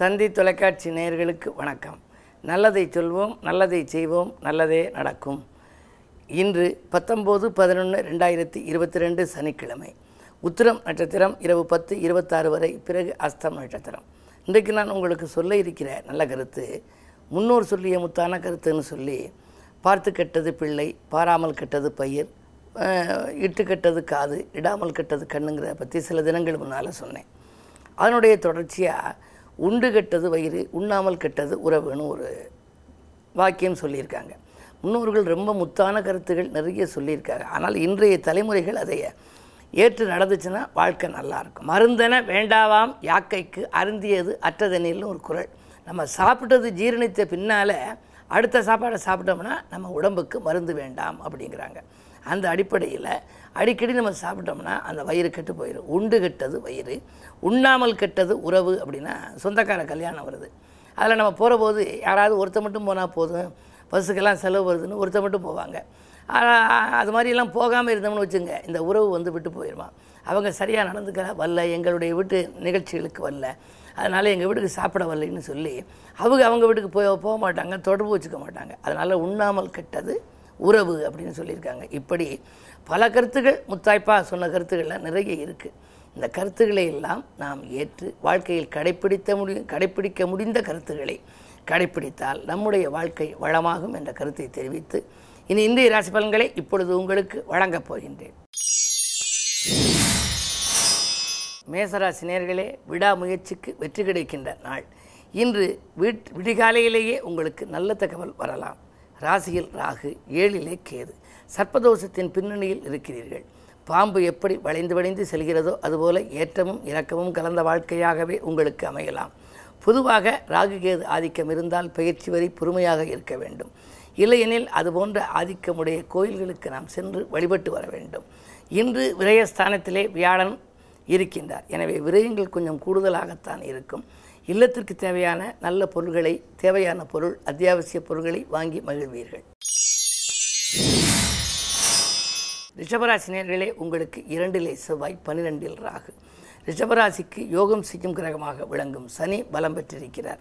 தந்தி தொலைக்காட்சி நேயர்களுக்கு வணக்கம். நல்லதை சொல்வோம் நல்லதை செய்வோம் நல்லதே நடக்கும். இன்று பத்தொம்போது பதினொன்று ரெண்டாயிரத்தி இருபத்தி ரெண்டு சனிக்கிழமை. உத்திரம் நட்சத்திரம் இரவு பத்து இருபத்தாறு வரை பிறகு அஸ்தம் நட்சத்திரம். இன்றைக்கு நான் உங்களுக்கு சொல்ல இருக்கிற நல்ல கருத்து முன்னோர் சொல்லிய முத்தான கருத்துன்னு சொல்லி பார்த்து கெட்டது பிள்ளை பாராமல் கெட்டது பயிர் இட்டு கெட்டது காது இடாமல் கெட்டது கண்ணுங்கிறத பற்றி சில தினங்கள் முன்னால் சொன்னேன். அதனுடைய தொடர்ச்சியாக உண்டு கெட்டது வயிறு உண்ணாமல் கெட்டது உறவுன்னு ஒரு வாக்கியம் சொல்லியிருக்காங்க. முன்னோர்கள் ரொம்ப முத்தான கருத்துகள் நிறைய சொல்லியிருக்காங்க. ஆனால் இன்றைய தலைமுறைகள் அதை ஏற்று நடந்துச்சுன்னா வாழ்க்கை நல்லா இருக்கும் மருந்தென வேண்டாவாம் யாக்கைக்கு அருந்தியது அற்றதெனில்னு ஒரு குறள் நம்ம சாப்பிட்டது ஜீரணித்த பின்னால் அடுத்த சாப்பாடை சாப்பிட்டோம்னா நம்ம உடம்புக்கு மருந்து வேண்டாம் அப்படிங்கிறாங்க. அந்த அடிப்படையில் அடிக்கடி நம்ம சாப்பிட்டோம்னா அந்த வயிறு கெட்டு போயிடும் உண்டு கெட்டது வயிறு. உண்ணாமல் கெட்டது உறவு அப்படின்னா சொந்தக்கார கல்யாணம் வருது. அதில் நம்ம போகிற போது யாராவது ஒருத்த மட்டும் போனால் போதும். பஸ்ஸுக்கெல்லாம் செலவு வருதுன்னு ஒருத்த மட்டும் போவாங்க. அது மாதிரிலாம் போகாமல் இருந்தோம்னு வச்சுங்க இந்த உறவு வந்து விட்டு போயிடுமா அவங்க சரியாக நடந்துக்க வரல எங்களுடைய வீட்டு நிகழ்ச்சிகளுக்கு வரல. அதனால் எங்கள் வீட்டுக்கு சாப்பிட வரலைன்னு சொல்லி அவங்க அவங்க வீட்டுக்கு போய் போக மாட்டாங்க தொடர்பு வச்சுக்க மாட்டாங்க. அதனால் உண்ணாமல் கெட்டது உறவு அப்படின்னு சொல்லியிருக்காங்க. இப்படி பல கருத்துகள் முத்தாய்ப்பாக சொன்ன கருத்துக்கள்லாம் நிறைய இருக்குது இந்த கருத்துக்களை எல்லாம் நாம் ஏற்று வாழ்க்கையில் கடைப்பிடித்த முடியும் கடைப்பிடிக்க முடிந்த கருத்துக்களை கடைப்பிடித்தால் நம்முடைய வாழ்க்கை வளமாகும் என்ற கருத்தை தெரிவித்து இனி இந்திய ராசி பலன்களை இப்பொழுது உங்களுக்கு வழங்கப் போகின்றேன். மேசராசி நேர்களே விடாமுயற்சிக்கு வெற்றி கிடைக்கின்ற நாள். இன்று வீட் விடிகாலையிலேயே உங்களுக்கு நல்ல தகவல் வரலாம். ராசியில் ராகு ஏழிலே கேது. சர்ப்பதோஷத்தின் பின்னணியில் இருக்கிறீர்கள். பாம்பு எப்படி வளைந்து வளைந்து செல்கிறதோ அதுபோல ஏற்றமும் இறக்கமும் கலந்த வாழ்க்கையாகவே உங்களுக்கு அமையலாம். பொதுவாக ராகு கேது ஆதிக்கம் இருந்தால் பயிற்சி வரை பொறுமையாக இருக்க வேண்டும். இல்லையெனில் அதுபோன்ற ஆதிக்கமுடைய கோயில்களுக்கு நாம் சென்று வழிபட்டு வர வேண்டும். இன்று விரயஸ்தானத்திலே வியாழன் இருக்கின்றார். எனவே விரயங்கள் கொஞ்சம் கூடுதலாகத்தான் இருக்கும். இல்லத்திற்கு தேவையான நல்ல பொருள்களை தேவையான பொருள் அத்தியாவசிய பொருள்களை வாங்கி மகிழ்வீர்கள். ரிஷபராசினியர்களே உங்களுக்கு இரண்டிலே செவ்வாய் பன்னிரெண்டில் ராகு. ரிஷபராசிக்கு யோகம் செய்யும் கிரகமாக விளங்கும் சனி பலம் பெற்றிருக்கிறார்.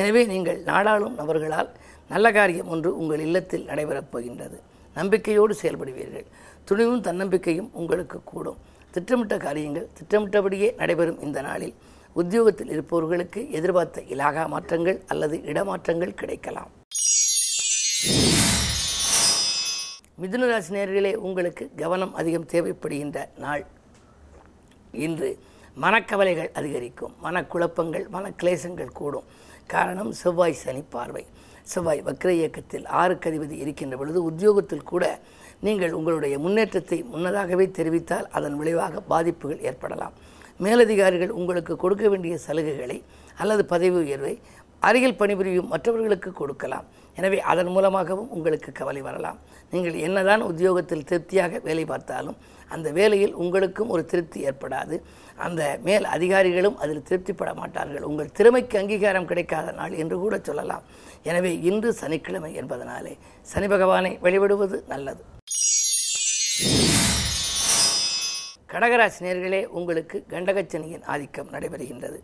எனவே நீங்கள் நாடாளும் நபர்களால் நல்ல காரியம் ஒன்று உங்கள் இல்லத்தில் நடைபெறப் போகின்றது. நம்பிக்கையோடு செயல்படுவீர்கள். துணிவும் தன்னம்பிக்கையும் உங்களுக்கு கூடும். திட்டமிட்ட காரியங்கள் திட்டமிட்டபடியே நடைபெறும் இந்த நாளில். உத்தியோகத்தில் இருப்பவர்களுக்கு எதிர்பார்த்த இலாகா மாற்றங்கள் அல்லது இடமாற்றங்கள் கிடைக்கலாம். மிதுனராசி நேர்களே உங்களுக்கு கவனம் அதிகம் தேவைப்படுகின்ற நாள் இன்று. மனக்கவலைகள் அதிகரிக்கும் மனக்குழப்பங்கள் மனக்லேசங்கள் கூடும். காரணம் செவ்வாய் சனி பார்வை. செவ்வாய் வக்ர இயக்கத்தில் ஆறு கதிபதி இருக்கின்ற பொழுது உத்தியோகத்தில் கூட நீங்கள் உங்களுடைய முன்னேற்றத்தை முன்னதாகவே தெரிவித்தால் அதன் விளைவாக பாதிப்புகள் ஏற்படலாம். மேலதிகாரிகள் உங்களுக்கு கொடுக்க வேண்டிய சலுகைகளை அல்லது பதவி உயர்வை அருகில் பணிபுரியும் மற்றவர்களுக்கு கொடுக்கலாம். எனவே அதன் மூலமாகவும் உங்களுக்கு கவலை வரலாம். நீங்கள் என்னதான் உத்தியோகத்தில் திருப்தியாக வேலை பார்த்தாலும் அந்த வேலையில் உங்களுக்கும் ஒரு திருப்தி ஏற்படாது. அந்த மேல் அதிகாரிகளும் அதில் திருப்திப்பட மாட்டார்கள். உங்கள் திறமைக்கு அங்கீகாரம் கிடைக்காத நாள் என்று கூட சொல்லலாம். எனவே இன்று சனிக்கிழமை என்பதனாலே சனி பகவானை வழிபடுவது நல்லது. கடகராசி நேர்களே உங்களுக்கு கண்டகச்சனியின் ஆதிக்கம் நடைபெறுகின்றது.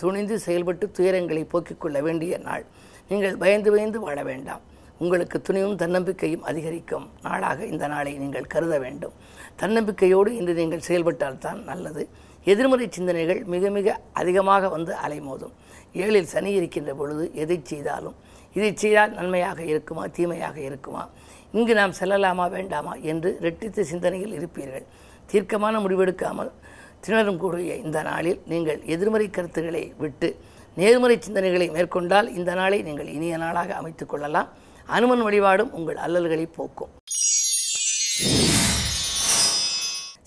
துணிந்து செயல்பட்டு துயரங்களை போக்கிக் கொள்ள வேண்டிய நாள். நீங்கள் பயந்து பயந்து வாழ வேண்டாம். உங்களுக்கு துணிவும் தன்னம்பிக்கையும் அதிகரிக்கும் நாளாக இந்த நாளை நீங்கள் கருத வேண்டும். தன்னம்பிக்கையோடு இன்று நீங்கள் செயல்பட்டால்தான் நல்லது. எதிர்மறை சிந்தனைகள் மிக மிக அதிகமாக வந்து அலைமோதும். ஏழில் சனி இருக்கின்ற பொழுது எதை செய்தாலும் இதை செய்தால் நன்மையாக இருக்குமா தீமையாக இருக்குமா? இங்கு நாம் செல்லலாமா வேண்டாமா என்று ரெட்டித்த சிந்தனையில் இருப்பீர்கள். தீர்க்கமான முடிவெடுக்காமல் திணறும் கூடிய இந்த நாளில் நீங்கள் எதிர்மறை கருத்துக்களை விட்டு நேர்மறை சிந்தனைகளை மேற்கொண்டால் இந்த நாளை நீங்கள் இனிய நாளாக அமைத்துக் கொள்ளலாம். அனுமன் வழிபாடும் உங்கள் அல்லல்களை போக்கும்.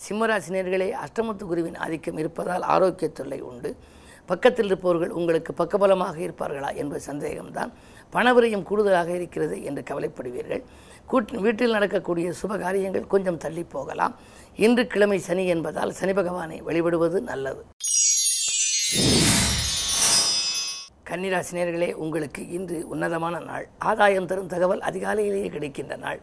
சிம்மராசினியர்களே அஷ்டமத்து குருவின் ஆதிக்கம் இருப்பதால் ஆரோக்கிய தொல்லை உண்டு. பக்கத்தில் இருப்பவர்கள் உங்களுக்கு பக்கபலமாக இருப்பார்களா என்பது சந்தேகம்தான். பணவிரயம் கூடுதலாக இருக்கிறது என்று கவலைப்படுவீர்கள். கூட் வீட்டில் நடக்கக்கூடிய சுப காரியங்கள் கொஞ்சம் தள்ளி போகலாம். இன்று கிழமை சனி என்பதால் சனி பகவானை வழிபடுவது நல்லது. கன்னிராசினியர்களே உங்களுக்கு இன்று உன்னதமான நாள். ஆதாயம் தரும் தகவல் அதிகாலையிலேயே கிடைக்கின்ற நாள்.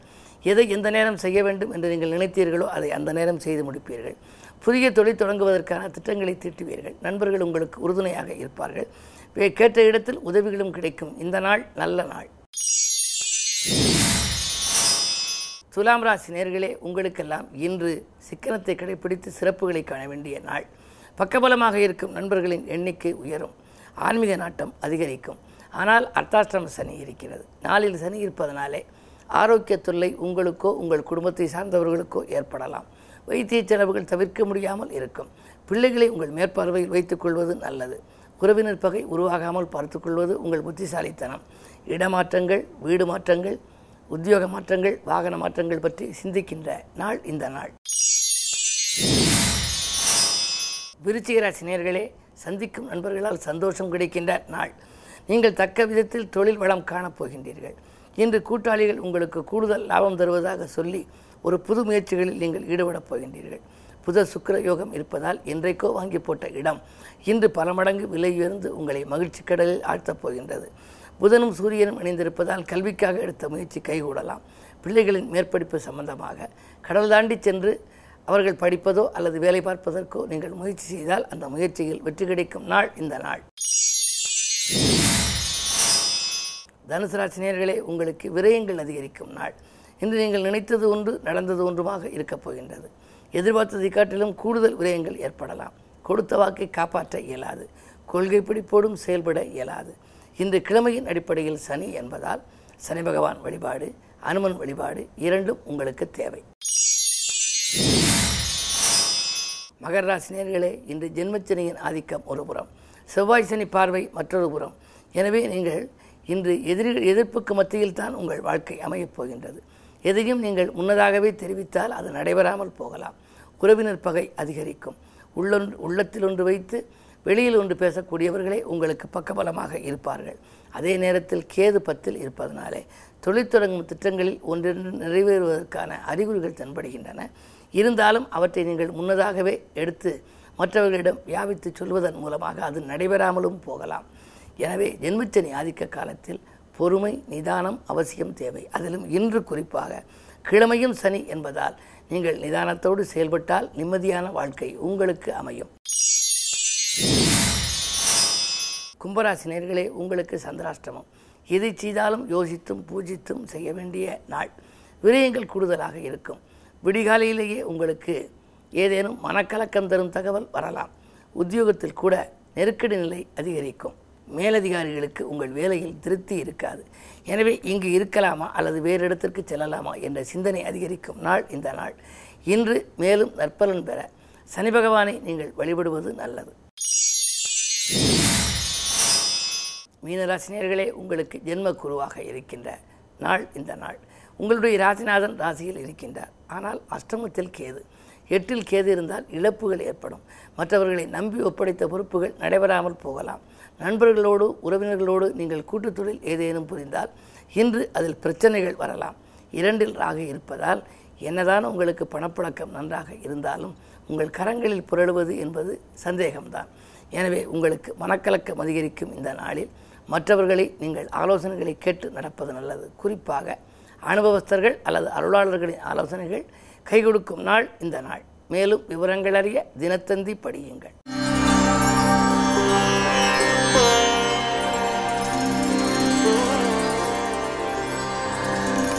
எதை எந்த நேரம் செய்ய வேண்டும் என்று நீங்கள் நினைத்தீர்களோ அதை அந்த நேரம் செய்து முடிப்பீர்கள். புதிய தொழில் தொடங்குவதற்கான திட்டங்களை தீட்டுவீர்கள். நண்பர்கள் உங்களுக்கு உறுதுணையாக இருப்பார்கள். கேட்ட இடத்தில் உதவிகளும் கிடைக்கும். இந்த நாள் நல்ல நாள். துலாம் ராசி நேர்களே உங்களுக்கெல்லாம் இன்று சிக்கனத்தை கடைபிடித்து சிறப்புகளை காண வேண்டிய நாள். பக்கபலமாக இருக்கும் நண்பர்களின் எண்ணிக்கை உயரும். ஆன்மீக நாட்டம் அதிகரிக்கும். ஆனால் அர்த்தாஷ்டிரம சனி இருக்கிறது. நாளில் சனி இருப்பதனாலே ஆரோக்கிய தொல்லை உங்களுக்கோ உங்கள் குடும்பத்தை சார்ந்தவர்களுக்கோ ஏற்படலாம். வைத்திய செலவுகள் தவிர்க்க முடியாமல் இருக்கும். பிள்ளைகளை உங்கள் மேற்பார்வையில் வைத்துக்கொள்வது நல்லது. உறவினர் பகை உருவாகாமல் பார்த்துக்கொள்வது உங்கள் புத்திசாலித்தனம். இடமாற்றங்கள் வீடு மாற்றங்கள் உத்தியோக மாற்றங்கள் வாகன மாற்றங்கள் பற்றி சிந்திக்கின்ற நாள் இந்த நாள். விருச்சிகராசினியர்களே சந்திக்கும் நண்பர்களால் சந்தோஷம் கிடைக்கின்ற நாள். நீங்கள் தக்க விதத்தில் தொழில் வளம் காணப்போகின்றீர்கள். இன்று கூட்டாளிகள் உங்களுக்கு கூடுதல் லாபம் தருவதாக சொல்லி ஒரு புது முயற்சிகளில் நீங்கள் ஈடுபடப் போகின்றீர்கள். புத சுக்கர யோகம் இருப்பதால் இன்றைக்கோ வாங்கி போட்ட இடம். இன்று பல மடங்கு விலை உயர்ந்து உங்களை மகிழ்ச்சி கடலில் ஆழ்த்தப் போகின்றது. புதனும் சூரியனும் இணைந்திருப்பதால் கல்விக்காக எடுத்த முயற்சி கைகூடலாம். பிள்ளைகளின் மேற்படிப்பு சம்பந்தமாக கடல் தாண்டி சென்று அவர்கள் படிப்பதோ அல்லது வேலை பார்ப்பதற்கோ நீங்கள் முயற்சி செய்தால் அந்த முயற்சியில் வெற்றி கிடைக்கும் நாள் இந்த நாள். தனுசு ராசினியர்களே உங்களுக்கு விரயங்கள் அதிகரிக்கும் நாள். இன்று நீங்கள் நினைத்தது ஒன்று நடந்தது ஒன்றுமாக இருக்கப் போகின்றது. எதிர்பார்த்ததை காட்டிலும் கூடுதல் விரயங்கள் ஏற்படலாம். கொடுத்த வாக்கை காப்பாற்ற இயலாது. கொள்கை பிடிப்போடும் செயல்பட இயலாது. இன்று கிழமையின் அடிப்படையில் சனி என்பதால் சனி பகவான் வழிபாடு அனுமன் வழிபாடு இரண்டும் உங்களுக்கு தேவை. மகர ராசி இன்று ஜென்மச்சனியின் ஆதிக்கம் ஒரு புறம் செவ்வாய் சனி பார்வை மற்றொரு புறம். எனவே நீங்கள் இன்று எதிரி எதிர்ப்புக்கு மத்தியில் தான் உங்கள் வாழ்க்கை அமையப் போகின்றது. எதையும் நீங்கள் முன்னதாகவே தெரிவித்தால் அது நடைபெறாமல் போகலாம். உறவினர் பகை அதிகரிக்கும். உள்ளொன்று உள்ளத்தில் ஒன்று வைத்து வெளியில் ஒன்று பேசக்கூடியவர்களே உங்களுக்கு பக்கபலமாக இருப்பார்கள். அதே நேரத்தில் கேது பத்தில் இருப்பதனாலே தொழில் தொடங்கும் திட்டங்களில் ஒன்றிரண்டு நிறைவேறுவதற்கான அறிகுறிகள் தென்படுகின்றன. இருந்தாலும் அவற்றை நீங்கள் முன்னதாகவே எடுத்து மற்றவர்களிடம் வியாபித்து சொல்வதன் மூலமாக அது நடைபெறாமலும் போகலாம். எனவே ஜென்மச்சனி ஆதிக்க காலத்தில் பொறுமை நிதானம் அவசியம் தேவை. அதிலும் இன்று குறிப்பாக கிழமையும் சனி என்பதால் நீங்கள் நிதானத்தோடு செயல்பட்டால் நிம்மதியான வாழ்க்கை உங்களுக்கு அமையும். கும்பராசி நேர்களே உங்களுக்கு சந்திராஷ்டமம். எதை செய்தாலும் யோசித்தும் பூஜித்தும் செய்ய வேண்டிய நாள். விரயங்கள் கூடுதலாக இருக்கும். விடிகாலையிலேயே உங்களுக்கு ஏதேனும் மனக்கலக்கம் தரும் தகவல் வரலாம். உத்தியோகத்தில் கூட நெருக்கடி நிலை அதிகரிக்கும். மேலதிகாரிகளுக்கு உங்கள் வேலையில் திருப்தி இருக்காது. எனவே இங்கு இருக்கலாமா அல்லது வேறு இடத்திற்கு செல்லலாமா என்ற சிந்தனை அதிகரிக்கும் நாள் இந்த நாள். இன்று மேலும் நற்பலன் பெற சனி பகவானை நீங்கள் வழிபடுவது நல்லது. மீனராசினியர்களே உங்களுக்கு ஜென்ம குருவாக இருக்கின்ற நாள் இந்த நாள். உங்களுடைய ராசிநாதன் ராசியில் இருக்கின்றார். ஆனால் அஷ்டமத்தில் கேது. எட்டில் கேது இருந்தால் இழப்புகள் ஏற்படும். மற்றவர்களை நம்பி ஒப்படைத்த பொறுப்புகள் நடைபெறாமல் போகலாம். நண்பர்களோடு உறவினர்களோடு நீங்கள் கூட்டுத்தொழில் ஏதேனும் புரிந்தால் இன்று அதில் பிரச்சனைகள் வரலாம். இரண்டில் ராக இருப்பதால் என்னதான் உங்களுக்கு பணப்புழக்கம் நன்றாக இருந்தாலும் உங்கள் கரங்களில் புரளுவது என்பது சந்தேகம்தான். எனவே உங்களுக்கு மனக்கலக்கம் அதிகரிக்கும் இந்த நாளில். மற்றவர்களை நீங்கள் ஆலோசனைகளை கேட்டு நடப்பது நல்லது. குறிப்பாக அனுபவஸ்தர்கள் அல்லது அருளாளர்களின் ஆலோசனைகள் கை கொடுக்கும் நாள் இந்த நாள். மேலும் விவரங்கள் அறிய தினத்தந்தி படியுங்கள்.